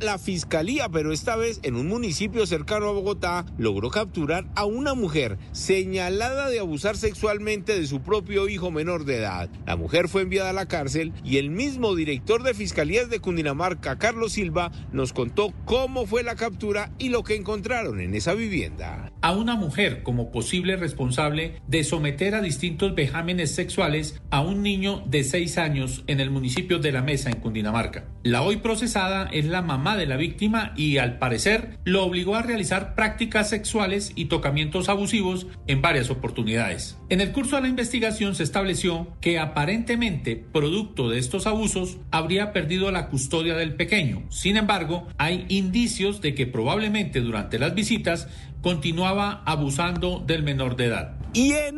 la fiscalía, pero esta vez en un municipio cercano a Bogotá, logró capturar a una mujer señalada de abusar sexualmente de su propio hijo menor de edad. La mujer fue enviada a la cárcel y el mismo director de Fiscalías de Cundinamarca, Carlos Silva, nos contó cómo fue la captura y lo que encontraron en esa vivienda. A una mujer como posible responsable de someter a distintos vejámenes sexuales a un niño de 6 años en el municipio de La Mesa, en Cundinamarca. La hoy procesada es la mamá de la víctima y al parecer lo obligó a realizar prácticas sexuales y tocamientos abusivos en varias oportunidades. En el curso de la investigación se estableció que aparentemente, producto de estos abusos, habría perdido la custodia del pequeño. Sin embargo, hay indicios de que probablemente durante las visitas continuaba abusando del menor de edad. Y en